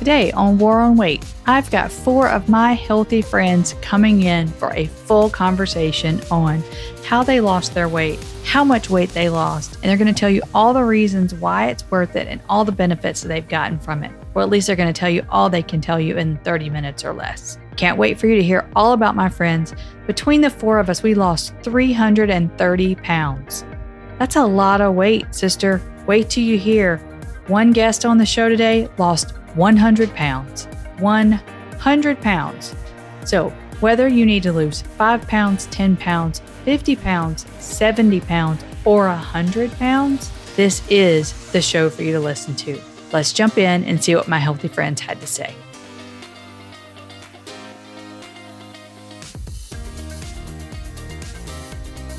Today on War on Weight, I've got four of my healthy friends coming in for a full conversation on how they lost their weight, how much weight they lost, and they're going to tell you all the reasons why it's worth it and all the benefits that they've gotten from it. Or at least they're going to tell you all they can tell you in 30 minutes or less. Can't wait for you to hear all about my friends. Between the four of us, we lost 330 pounds. That's a lot of weight, sister. Wait till you hear. One guest on the show today lost 100 pounds. 100 pounds. So, whether you need to lose 5 pounds, 10 pounds, 50 pounds, 70 pounds, or 100 pounds, this is the show for you to listen to. Let's jump in and see what my healthy friends had to say.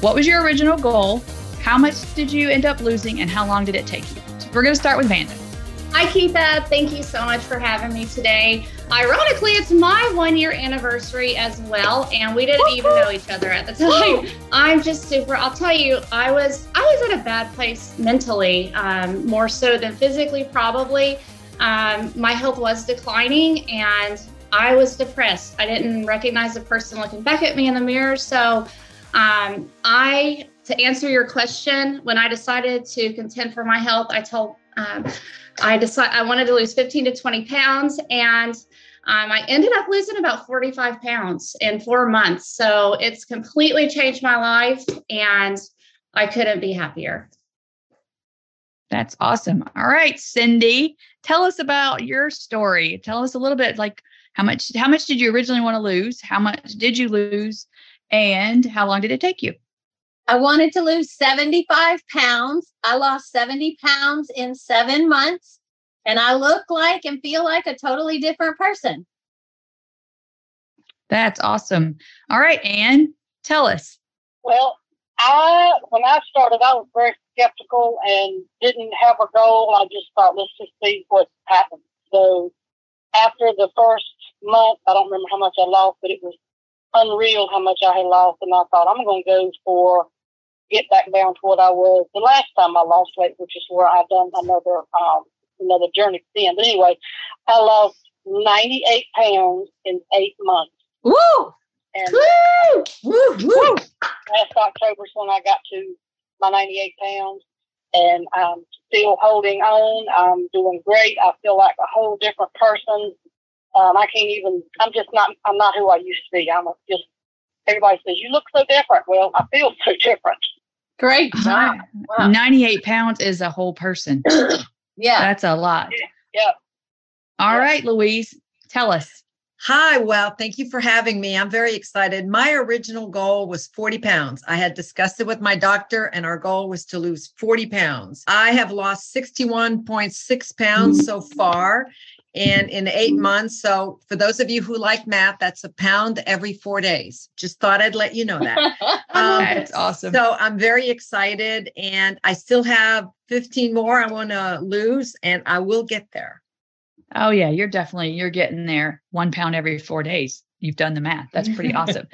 What was your original goal? How much did you end up losing, and how long did it take you? So we're going to start with Vanda. Hi, Keatha. Thank you so much for having me today. Ironically, it's my one year anniversary as well, and we didn't even know each other at the time. I'm just super. I'll tell you, I was I was at a bad place mentally, um, more so than physically, probably. Um, my health was declining, and I was depressed. I didn't recognize the person looking back at me in the mirror. So, um, I to answer your question, when I decided to contend for my health, I told um, I decided I wanted to lose 15 to 20 pounds, and um, I ended up losing about 45 pounds in four months. So it's completely changed my life, and I couldn't be happier. That's awesome. All right, Cindy, tell us about your story. Tell us a little bit like how much how much did you originally want to lose? How much did you lose? And how long did it take you? I wanted to lose 75 pounds. I lost 70 pounds in seven months, and I look like and feel like a totally different person. That's awesome. All right, Anne, tell us. Well, I when I started, I was very skeptical and didn't have a goal. I just thought, let's just see what happens. So after the first month, I don't remember how much I lost, but it was unreal how much I had lost. And I thought, I'm going to go for get back down to what I was the last time I lost weight, which is where I've done another um, another journey then. But anyway, I lost 98 pounds in eight months. Woo! And Woo! Woo! Woo! last October is when I got to my 98 pounds, and I'm still holding on. I'm doing great. I feel like a whole different person. Um, I can't even. I'm just not. I'm not who I used to be. I'm just. Everybody says you look so different. Well, I feel so different. Great job. Wow. 98 pounds is a whole person. Yeah. That's a lot. Yeah. All right, Louise, tell us. Hi, well, thank you for having me. I'm very excited. My original goal was 40 pounds. I had discussed it with my doctor, and our goal was to lose 40 pounds. I have lost 61.6 pounds so far. And in eight months. So, for those of you who like math, that's a pound every four days. Just thought I'd let you know that. Um, That's awesome. So I'm very excited, and I still have 15 more I want to lose, and I will get there. Oh yeah, you're definitely you're getting there. One pound every four days. You've done the math. That's pretty awesome.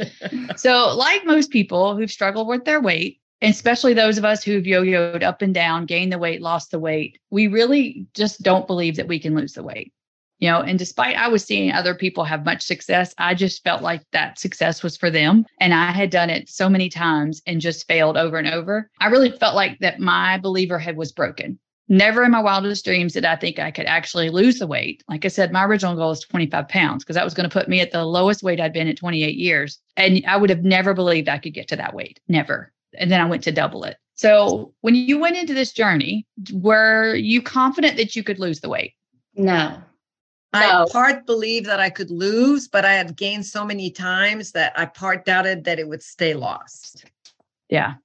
So, like most people who've struggled with their weight, especially those of us who've yo-yoed up and down, gained the weight, lost the weight, we really just don't believe that we can lose the weight. You know, and despite I was seeing other people have much success, I just felt like that success was for them. And I had done it so many times and just failed over and over. I really felt like that my believer head was broken. Never in my wildest dreams did I think I could actually lose the weight. Like I said, my original goal was 25 pounds because that was going to put me at the lowest weight I'd been at 28 years. And I would have never believed I could get to that weight. Never. And then I went to double it. So when you went into this journey, were you confident that you could lose the weight? No. I part believe that I could lose, but I have gained so many times that I part doubted that it would stay lost. Yeah.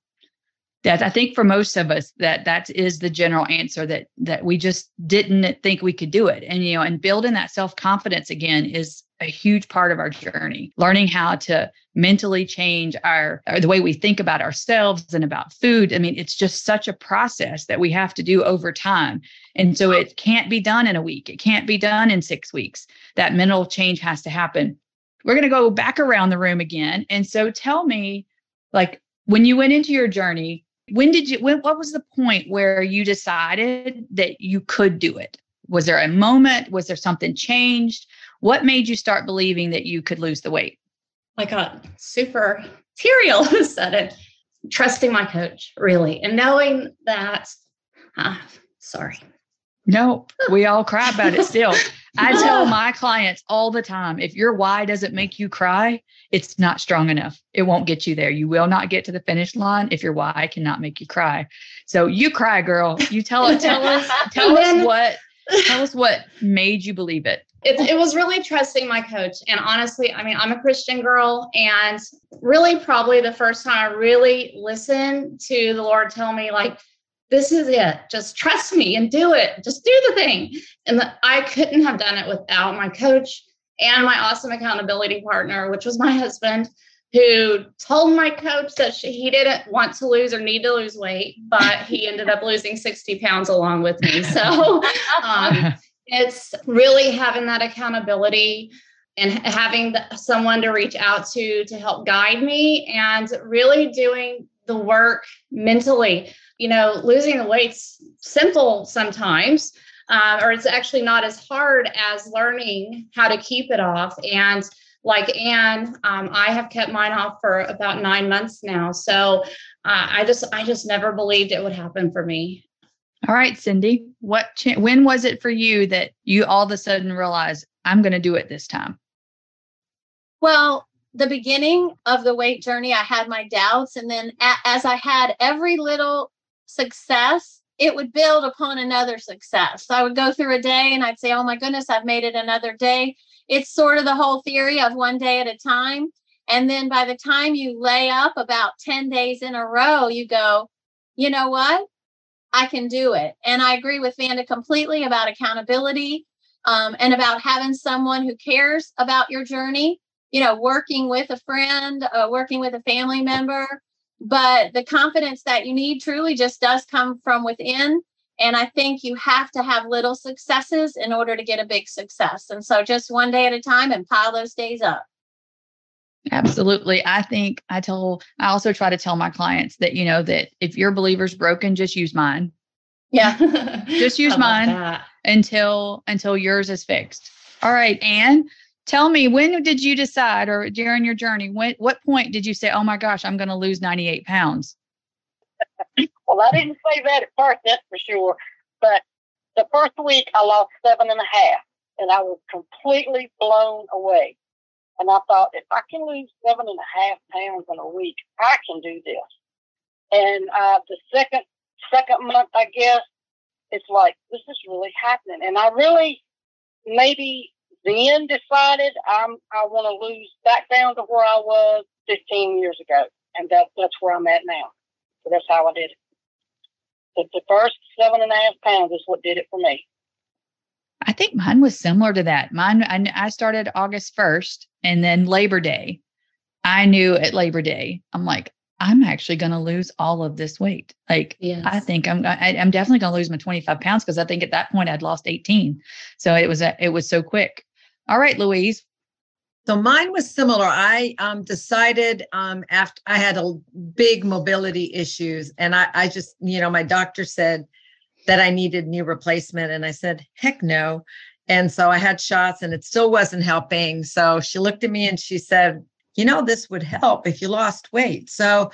That I think for most of us that that is the general answer that that we just didn't think we could do it. And you know, and building that self-confidence again is a huge part of our journey. Learning how to mentally change our the way we think about ourselves and about food. I mean, it's just such a process that we have to do over time. And so it can't be done in a week. It can't be done in 6 weeks. That mental change has to happen. We're going to go back around the room again. And so tell me like when you went into your journey, when did you when what was the point where you decided that you could do it? Was there a moment? Was there something changed? What made you start believing that you could lose the weight? I got super of a sudden. Trusting my coach, really, and knowing that, uh, sorry. No, we all cry about it still. I tell my clients all the time if your why doesn't make you cry, it's not strong enough. It won't get you there. You will not get to the finish line if your why cannot make you cry. So you cry, girl. You tell it, tell us, tell us what, tell us what made you believe it. It, it was really trusting my coach. And honestly, I mean, I'm a Christian girl, and really, probably the first time I really listened to the Lord tell me, like, this is it. Just trust me and do it. Just do the thing. And the, I couldn't have done it without my coach and my awesome accountability partner, which was my husband, who told my coach that she, he didn't want to lose or need to lose weight, but he ended up losing 60 pounds along with me. So um, it's really having that accountability and having the, someone to reach out to to help guide me and really doing the work mentally you know, losing the weight's simple sometimes, uh, or it's actually not as hard as learning how to keep it off. And like Anne, um, I have kept mine off for about nine months now. So uh, I just, I just never believed it would happen for me. All right, Cindy, what, cha- when was it for you that you all of a sudden realized I'm going to do it this time? Well, the beginning of the weight journey, I had my doubts. And then a- as I had every little success, it would build upon another success. So I would go through a day and I'd say, oh my goodness, I've made it another day. It's sort of the whole theory of one day at a time. And then by the time you lay up about 10 days in a row, you go, you know what? I can do it. And I agree with Vanda completely about accountability um, and about having someone who cares about your journey, you know, working with a friend, uh, working with a family member, but the confidence that you need truly just does come from within. And i think you have to have little successes in order to get a big success. And so just one day at a time and pile those days up. Absolutely. I think i tell i also try to tell my clients that you know that if your believer's broken just use mine. Yeah. Just use mine that. until until yours is fixed. All right anne tell me when did you decide or during your journey when what point did you say oh my gosh i'm going to lose 98 pounds well i didn't say that at first that's for sure but the first week i lost seven and a half and i was completely blown away. And i thought if i can lose seven and a half pounds in a week i can do this. And uh, the second second month i guess it's like this is really happening. And i really maybe then decided I'm, I want to lose back down to where I was 15 years ago. And that, that's where I'm at now. So that's how I did it. But the first seven and a half pounds is what did it for me. I think mine was similar to that. Mine, I, I started August 1st and then Labor Day. I knew at Labor Day, I'm like, I'm actually going to lose all of this weight. Like, yes. I think I'm, I, am i am definitely going to lose my 25 pounds because I think at that point I'd lost 18. So it was, a, it was so quick. All right, Louise. So mine was similar. I um, decided um, after I had a big mobility issues, and I, I just, you know, my doctor said that I needed knee replacement, and I said, heck no. And so I had shots, and it still wasn't helping. So she looked at me and she said, you know, this would help if you lost weight. So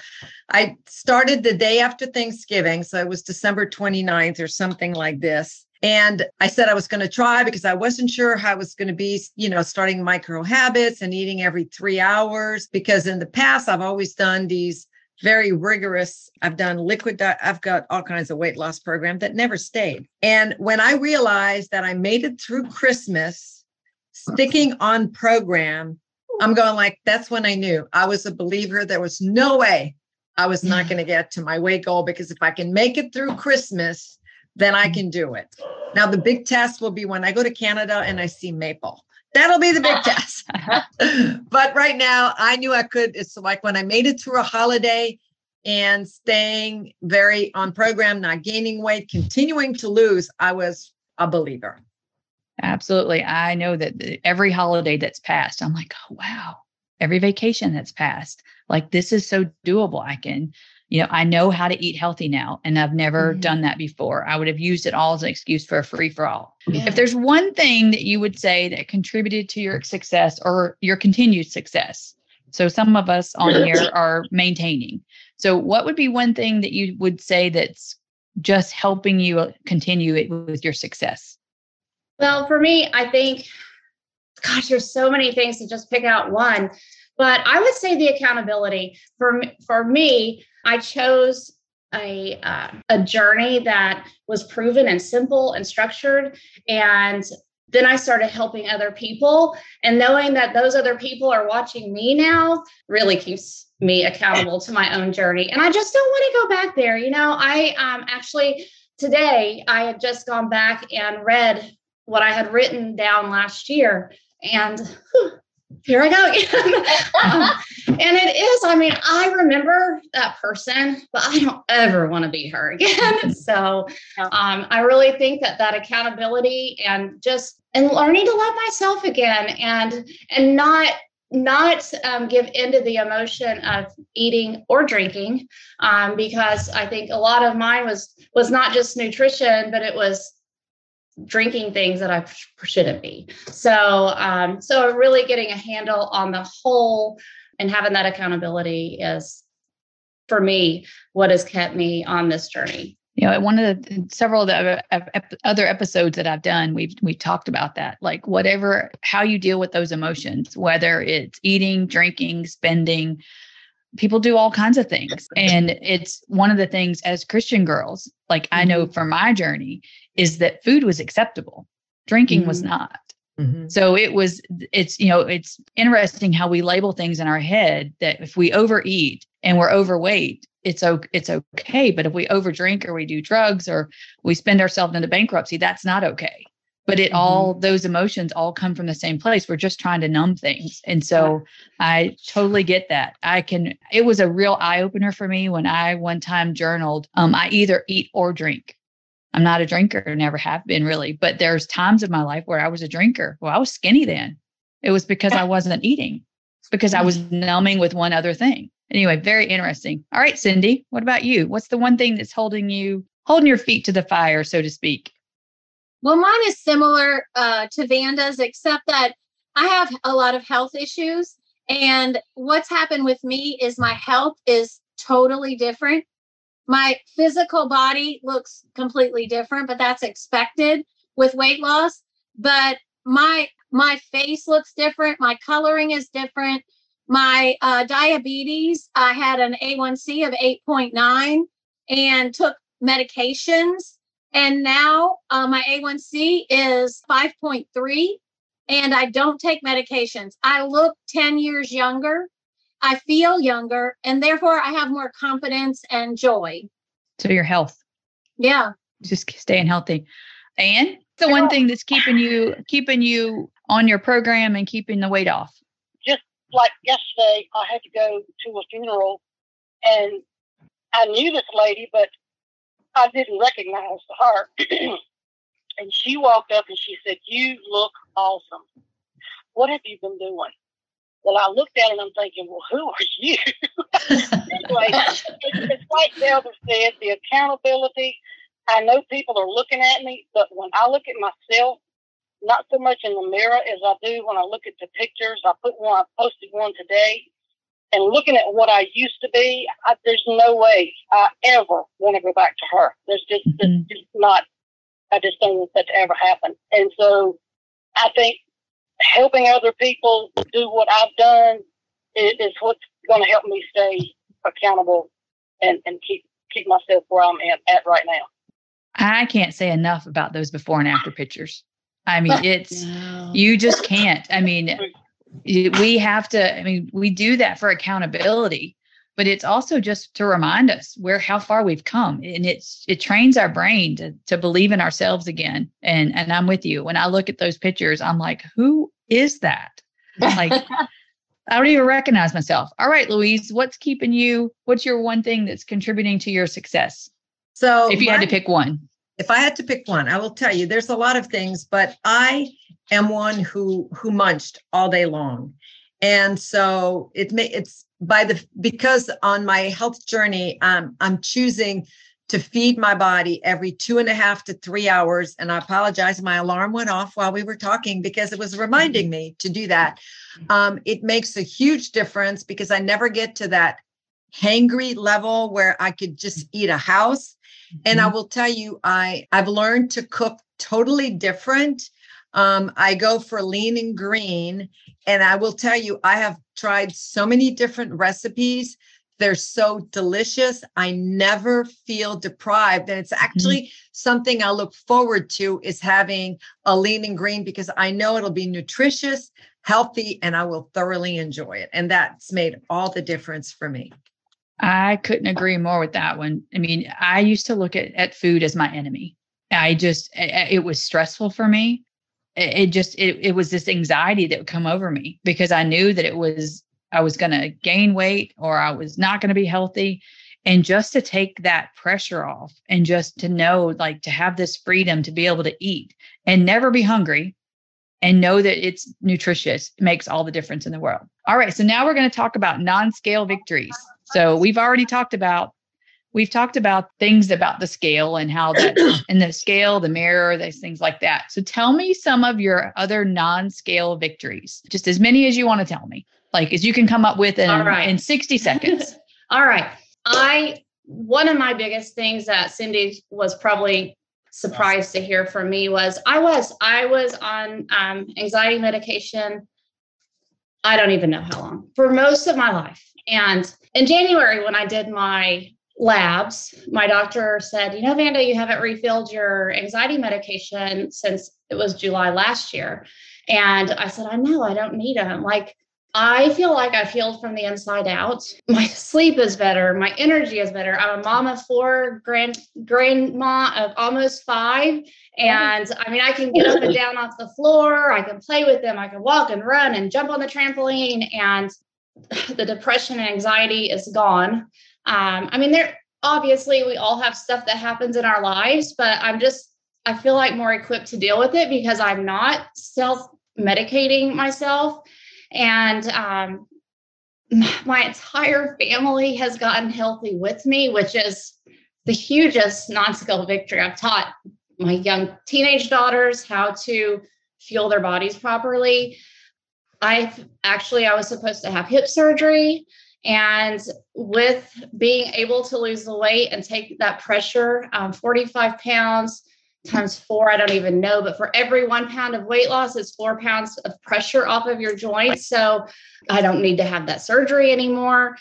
I started the day after Thanksgiving. So it was December 29th or something like this. And I said I was going to try because I wasn't sure how I was going to be, you know, starting micro habits and eating every three hours. Because in the past, I've always done these very rigorous, I've done liquid, I've got all kinds of weight loss program that never stayed. And when I realized that I made it through Christmas, sticking on program, I'm going like, that's when I knew I was a believer. There was no way I was not mm. going to get to my weight goal because if I can make it through Christmas, then I can do it. Now, the big test will be when I go to Canada and I see maple. That'll be the big test. but right now, I knew I could. It's like when I made it through a holiday and staying very on program, not gaining weight, continuing to lose, I was a believer. Absolutely. I know that every holiday that's passed, I'm like, oh, wow. Every vacation that's passed, like this is so doable. I can you know, I know how to eat healthy now, and I've never Mhm. done that before. I would have used it all as an excuse for a free for all. Yeah. If there's one thing that you would say that contributed to your success or your continued success, so some of us on here are maintaining. So, what would be one thing that you would say that's just helping you continue it with your success? Well, for me, I think, gosh, there's so many things to just pick out one, but I would say the accountability. For for me, I chose a uh, a journey that was proven and simple and structured, and then I started helping other people, and knowing that those other people are watching me now really keeps me accountable to my own journey. And I just don't want to go back there. You know, I um, actually today I had just gone back and read what I had written down last year. And whew, here I go again. Um, and it is, I mean, I remember that person, but I don't ever want to be her again. so um, I really think that that accountability and just and learning to love myself again and and not not um, give into the emotion of eating or drinking um, because i think a lot of mine was was not just nutrition but it was drinking things that I shouldn't be. So, um, so really getting a handle on the whole and having that accountability is, for me, what has kept me on this journey. you know one of the several of the other, episodes that i've done we've we've talked about that like whatever how you deal with those emotions whether it's eating drinking spending people do all kinds of things and it's one of the things as christian girls like i know from my journey is that food was acceptable drinking was Mhm. not Mhm. so it was, it's, you know, it's interesting how we label things in our head that if we overeat and we're overweight, it's okay, it's okay. But if we overdrink or we do drugs or we spend ourselves into bankruptcy, that's not okay. But it all, those emotions all come from the same place. We're just trying to numb things. And so I totally get that. I can, it was a real eye opener for me when I one time journaled, um, I either eat or drink. I'm not a drinker, never have been really, but there's times of my life where I was a drinker. Well, I was skinny then. It was because I wasn't eating. Because I was numbing with one other thing. Anyway, very interesting. All right, Cindy, what about you? What's the one thing that's holding you holding your feet to the fire, so to speak? Well, mine is similar uh, to Vanda's, except that I have a lot of health issues. And what's happened with me is my health is totally different. My physical body looks completely different, but that's expected with weight loss. But my my face looks different. My coloring is different. My uh, diabetes, I had an A1C of 8.9 and took medications and now uh, my A1C is 5.3, and I don't take medications. I look 10 years younger. I feel younger, and therefore I have more confidence and joy. So your health, Yeah. just staying healthy. And the one thing that's keeping you keeping you on your program and keeping the weight off. Just like yesterday, I had to go to a funeral, and I knew this lady, but I didn't recognize her. and she walked up and she said, "You look awesome. What have you been doing?" Well, I looked at her and I'm thinking, "Well, who are you?" anyway, it's, like Delbert said, the accountability. I know people are looking at me, but when I look at myself, not so much in the mirror as I do when I look at the pictures. I put one, I posted one today, and looking at what I used to be, I, there's no way I ever want to go back to her. There's just, Mhm. it's just not. I just don't want that to ever happen. And so, I think helping other people do what I've done is, is what's going to help me stay accountable and, and keep keep myself where I'm at, at right now. I can't say enough about those before and after pictures. I mean, it's you just can't. I mean, y- we have to. I mean, we do that for accountability, but it's also just to remind us where how far we've come, and it's it trains our brain to to believe in ourselves again. And and I'm with you. When I look at those pictures, I'm like, who is that? Like, I don't even recognize myself. All right, Louise, what's keeping you? What's your one thing that's contributing to your success? So If you had to pick one. If I had to pick one, I will tell you there's a lot of things, but I am one who who munched all day long. And so it may it's by the because on my health journey, um, I'm choosing to feed my body every two and a half to three hours. And I apologize, my alarm went off while we were talking because it was reminding mm-hmm. me to do that. Um, it makes a huge difference because I never get to that hangry level where I could just eat a house. And I mm-hmm. will tell you, I I've learned to cook totally different. Um, I go for lean and green, and I will tell you, I have tried so many different recipes they're so delicious. I never feel deprived. And it's mm-hmm. actually mm-hmm. something I look forward to is having a lean and green because I know it'll be nutritious, healthy, and I will thoroughly enjoy it. And that's made all the difference for me. I couldn't agree more with that one. I mean, I used to look at, at food as my enemy. I just, it, it was stressful for me. It, it just, it, it was this anxiety that would come over me because I knew that it was I was going to gain weight or I was not going to be healthy. And just to take that pressure off and just to know, like, to have this freedom to be able to eat and never be hungry and know that it's nutritious makes all the difference in the world. All right. So now we're going to talk about non scale victories. So we've already talked about we've talked about things about the scale and how that and the scale the mirror those things like that so tell me some of your other non-scale victories just as many as you want to tell me like as you can come up with in, right. in 60 seconds. All right. I one of my biggest things that Cindy was probably surprised to hear from me was I was I was on um, anxiety medication. I don't even know how long for most of my life. And in January, when I did my labs, my doctor said, "You know, Vanda, you haven't refilled your anxiety medication since it was July last year." And I said, "I know, I don't need them." Like I feel like I've healed from the inside out. My sleep is better. My energy is better. I'm a mom of four, grand grandma of almost five. And I mean, I can get up and down off the floor. I can play with them. I can walk and run and jump on the trampoline. And the depression and anxiety is gone. Um, I mean, there obviously we all have stuff that happens in our lives, but I'm just I feel like more equipped to deal with it because I'm not self medicating myself and um, my entire family has gotten healthy with me, which is the hugest non scale victory. I've taught my young teenage daughters how to fuel their bodies properly. I've actually, I was supposed to have hip surgery. And with being able to lose the weight and take that pressure, um, 45 pounds, times four, I don't even know, but for every one pound of weight loss, it's four pounds of pressure off of your joints. So I don't need to have that surgery anymore.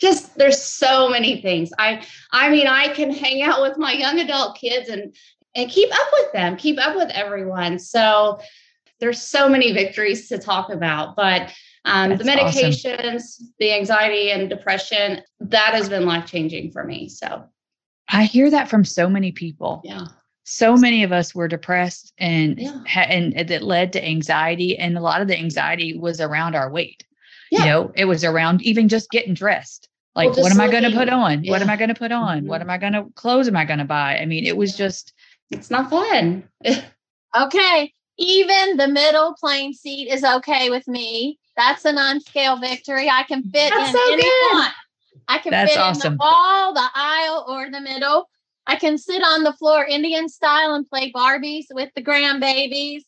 Just there's so many things. I I mean, I can hang out with my young adult kids and and keep up with them, keep up with everyone. So there's so many victories to talk about, but um, the medications, awesome. the anxiety and depression, that has been life changing for me. So I hear that from so many people. Yeah so many of us were depressed and yeah. and that led to anxiety and a lot of the anxiety was around our weight yeah. you know it was around even just getting dressed like well, what am i going to put on yeah. what am i going to put on mm-hmm. what am i going to clothes am i going to buy i mean it was just it's not fun okay even the middle plane seat is okay with me that's a non-scale victory i can fit that's in so any good. one i can that's fit awesome. in the wall the aisle or the middle I can sit on the floor Indian style and play Barbies with the grandbabies.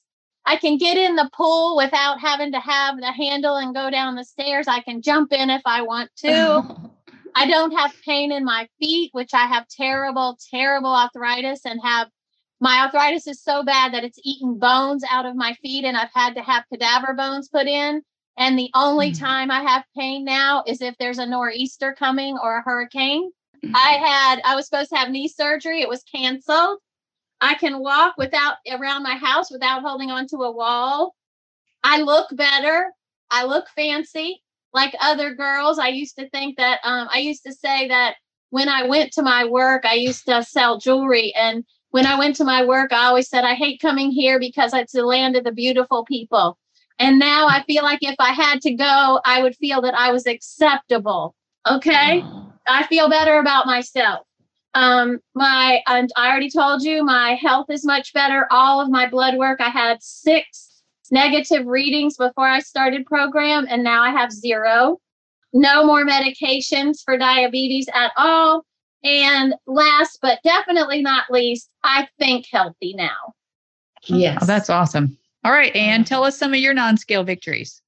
I can get in the pool without having to have the handle and go down the stairs. I can jump in if I want to. I don't have pain in my feet, which I have terrible, terrible arthritis and have my arthritis is so bad that it's eaten bones out of my feet and I've had to have cadaver bones put in. And the only mm. time I have pain now is if there's a nor'easter coming or a hurricane. I had, I was supposed to have knee surgery. It was canceled. I can walk without around my house without holding onto a wall. I look better. I look fancy like other girls. I used to think that, um, I used to say that when I went to my work, I used to sell jewelry. And when I went to my work, I always said, I hate coming here because it's the land of the beautiful people. And now I feel like if I had to go, I would feel that I was acceptable. Okay. I feel better about myself. Um, my and I already told you my health is much better. All of my blood work, I had six negative readings before I started program, and now I have zero. No more medications for diabetes at all. And last but definitely not least, I think healthy now. Yes. Oh, that's awesome. All right, Anne, tell us some of your non-scale victories.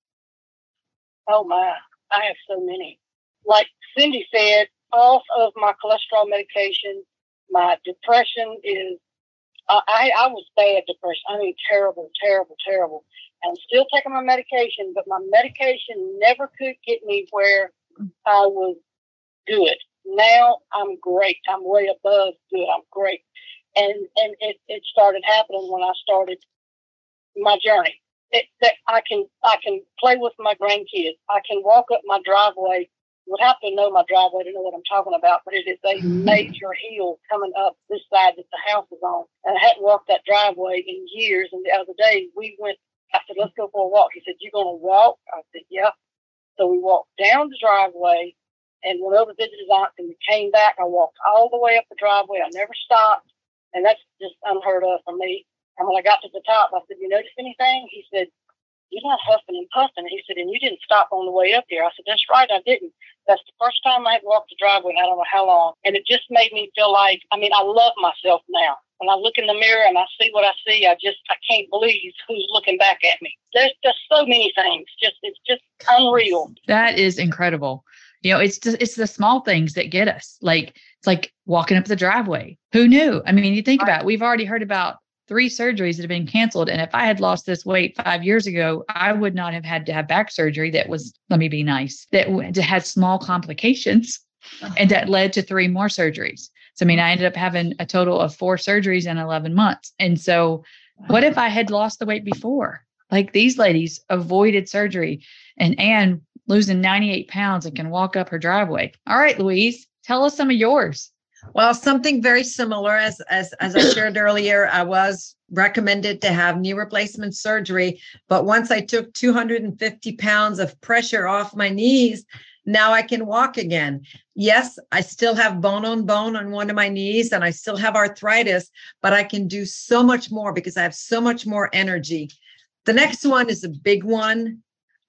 Oh my, I have so many. Like Cindy said, off of my cholesterol medication, my depression is. Uh, I I was bad depression. I mean, terrible, terrible, terrible. And I'm still taking my medication, but my medication never could get me where I was good. Now I'm great. I'm way above good. I'm great. And and it, it started happening when I started my journey. It, that I can I can play with my grandkids. I can walk up my driveway. You would have to know my driveway to know what I'm talking about, but it is a mm-hmm. major hill coming up this side that the house is on. And I hadn't walked that driveway in years. And the other day we went. I said, "Let's go for a walk." He said, "You gonna walk?" I said, "Yeah." So we walked down the driveway and went over to visit his aunt, and we came back. I walked all the way up the driveway. I never stopped, and that's just unheard of for me. And when I got to the top, I said, "You notice anything?" He said, "You're not huffing and puffing." He said, "And you didn't stop on the way up here." I said, "That's right, I didn't." That's the first time I had walked the driveway. I don't know how long, and it just made me feel like, I mean, I love myself now. When I look in the mirror and I see what I see, I just I can't believe who's looking back at me. There's just so many things. Just it's just unreal. That is incredible. You know, it's just, it's the small things that get us. Like it's like walking up the driveway. Who knew? I mean, you think about it, we've already heard about three surgeries that have been canceled. And if I had lost this weight five years ago, I would not have had to have back surgery that was, let me be nice, that had small complications uh-huh. and that led to three more surgeries. So, I mean, I ended up having a total of four surgeries in 11 months. And so, what if I had lost the weight before? Like these ladies avoided surgery and Anne losing 98 pounds and can walk up her driveway. All right, Louise, tell us some of yours. Well, something very similar as as as I shared earlier, I was recommended to have knee replacement surgery, but once I took 250 pounds of pressure off my knees, now I can walk again. Yes, I still have bone on bone on one of my knees and I still have arthritis, but I can do so much more because I have so much more energy. The next one is a big one.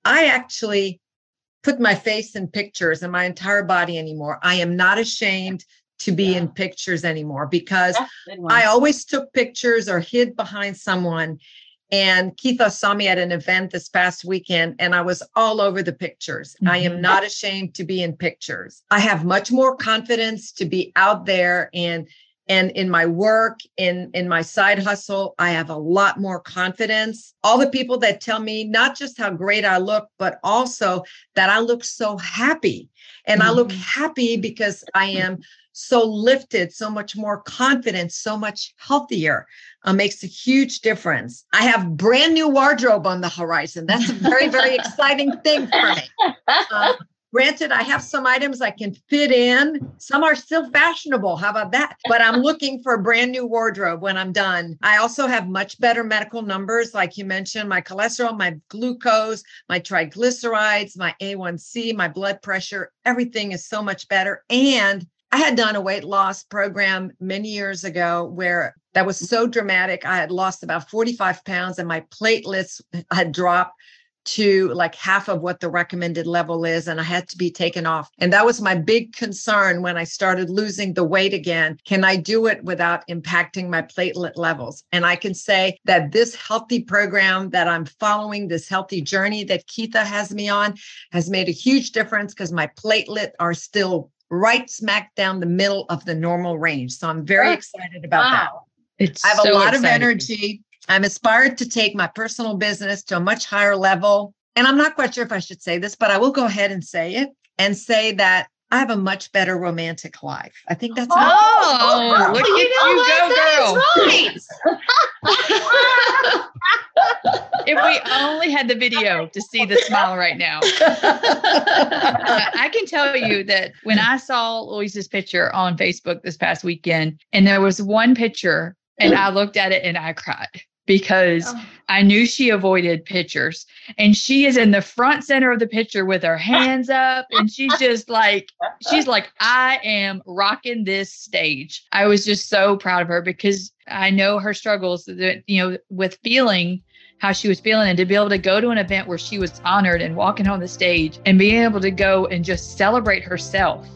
I actually put my face in pictures and my entire body anymore. I am not ashamed to be in pictures anymore because That's a good one. I always took pictures or hid behind someone. And Keatha saw me at an event this past weekend, and I was all over the pictures. I am Mhm. not ashamed to be in pictures. I have much more confidence to be out there and and in my work in in my side hustle i have a lot more confidence all the people that tell me not just how great i look but also that i look so happy and i look happy because i am so lifted, so much more confident, so much healthier. Uh, makes a huge difference. I have brand new wardrobe on the horizon. That's a very, very exciting thing for me. Uh, granted, I have some items I can fit in. Some are still fashionable. How about that? But I'm looking for a brand new wardrobe when I'm done. I also have much better medical numbers, like you mentioned, my cholesterol, my glucose, my triglycerides, my A1C, my blood pressure. Everything is so much better. And I had done a weight loss program many years ago where that was so dramatic. I had lost about 45 pounds and my platelets had dropped to like half of what the recommended level is and I had to be taken off. And that was my big concern when I started losing the weight again. Can I do it without impacting my platelet levels? And I can say that this healthy program that I'm following, this healthy journey that Keatha has me on, has made a huge difference because my platelet are still right smack down the middle of the normal range. So I'm very Oh, excited about that. It's I have so a lot of energy. I'm inspired to take my personal business to a much higher level. And I'm not quite sure if I should say this, but I will go ahead and say it and say that I have a much better romantic life. I think that's oh, oh, look at you you go, girl. right. If we only had the video to see the smile right now. I can tell you that when I saw Louise's picture on Facebook this past weekend, and there was one picture, and I looked at it and I cried because Oh. I knew she avoided pictures. And she is in the front center of the picture with her hands up, and she's just like, she's like, I am rocking this stage. I was just so proud of her because I know her struggles that, you know, with feeling how she was feeling and to be able to go to an event where she was honored and walking on the stage and being able to go and just celebrate herself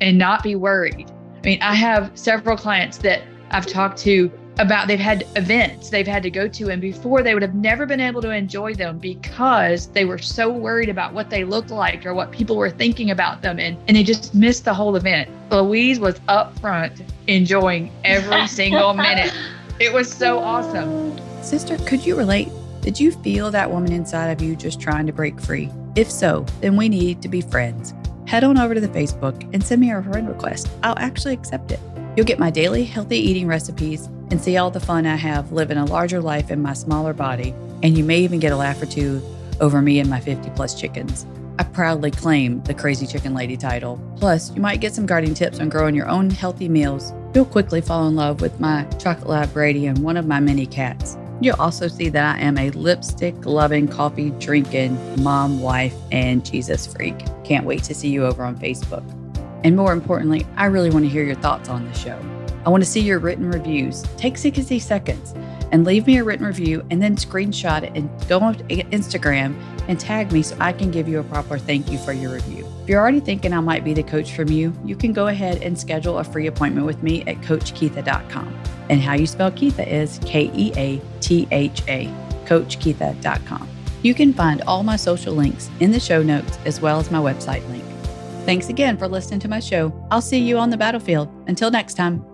and not be worried. I mean, I have several clients that I've talked to about they've had events they've had to go to and before they would have never been able to enjoy them because they were so worried about what they looked like or what people were thinking about them and, and they just missed the whole event. Louise was up front enjoying every single minute. It was so awesome. Sister could you relate? Did you feel that woman inside of you just trying to break free? If so then we need to be friends. Head on over to the facebook and send me a friend request. I'll actually accept it. You'll get my daily healthy eating recipes and see all the fun I have living a larger life in my smaller body. And you may even get a laugh or two over me and my 50 plus chickens. I proudly claim the Crazy Chicken Lady title. Plus, you might get some gardening tips on growing your own healthy meals. You'll quickly fall in love with my chocolate lab Brady and one of my many cats. You'll also see that I am a lipstick loving, coffee drinking mom, wife, and Jesus freak. Can't wait to see you over on Facebook. And more importantly, I really want to hear your thoughts on the show. I want to see your written reviews. Take 60 seconds and leave me a written review and then screenshot it and go on Instagram and tag me so I can give you a proper thank you for your review. If you're already thinking I might be the coach from you, you can go ahead and schedule a free appointment with me at CoachKeatha.com. And how you spell Keatha is K E A T H A, CoachKeatha.com. You can find all my social links in the show notes as well as my website link. Thanks again for listening to my show. I'll see you on the battlefield. Until next time.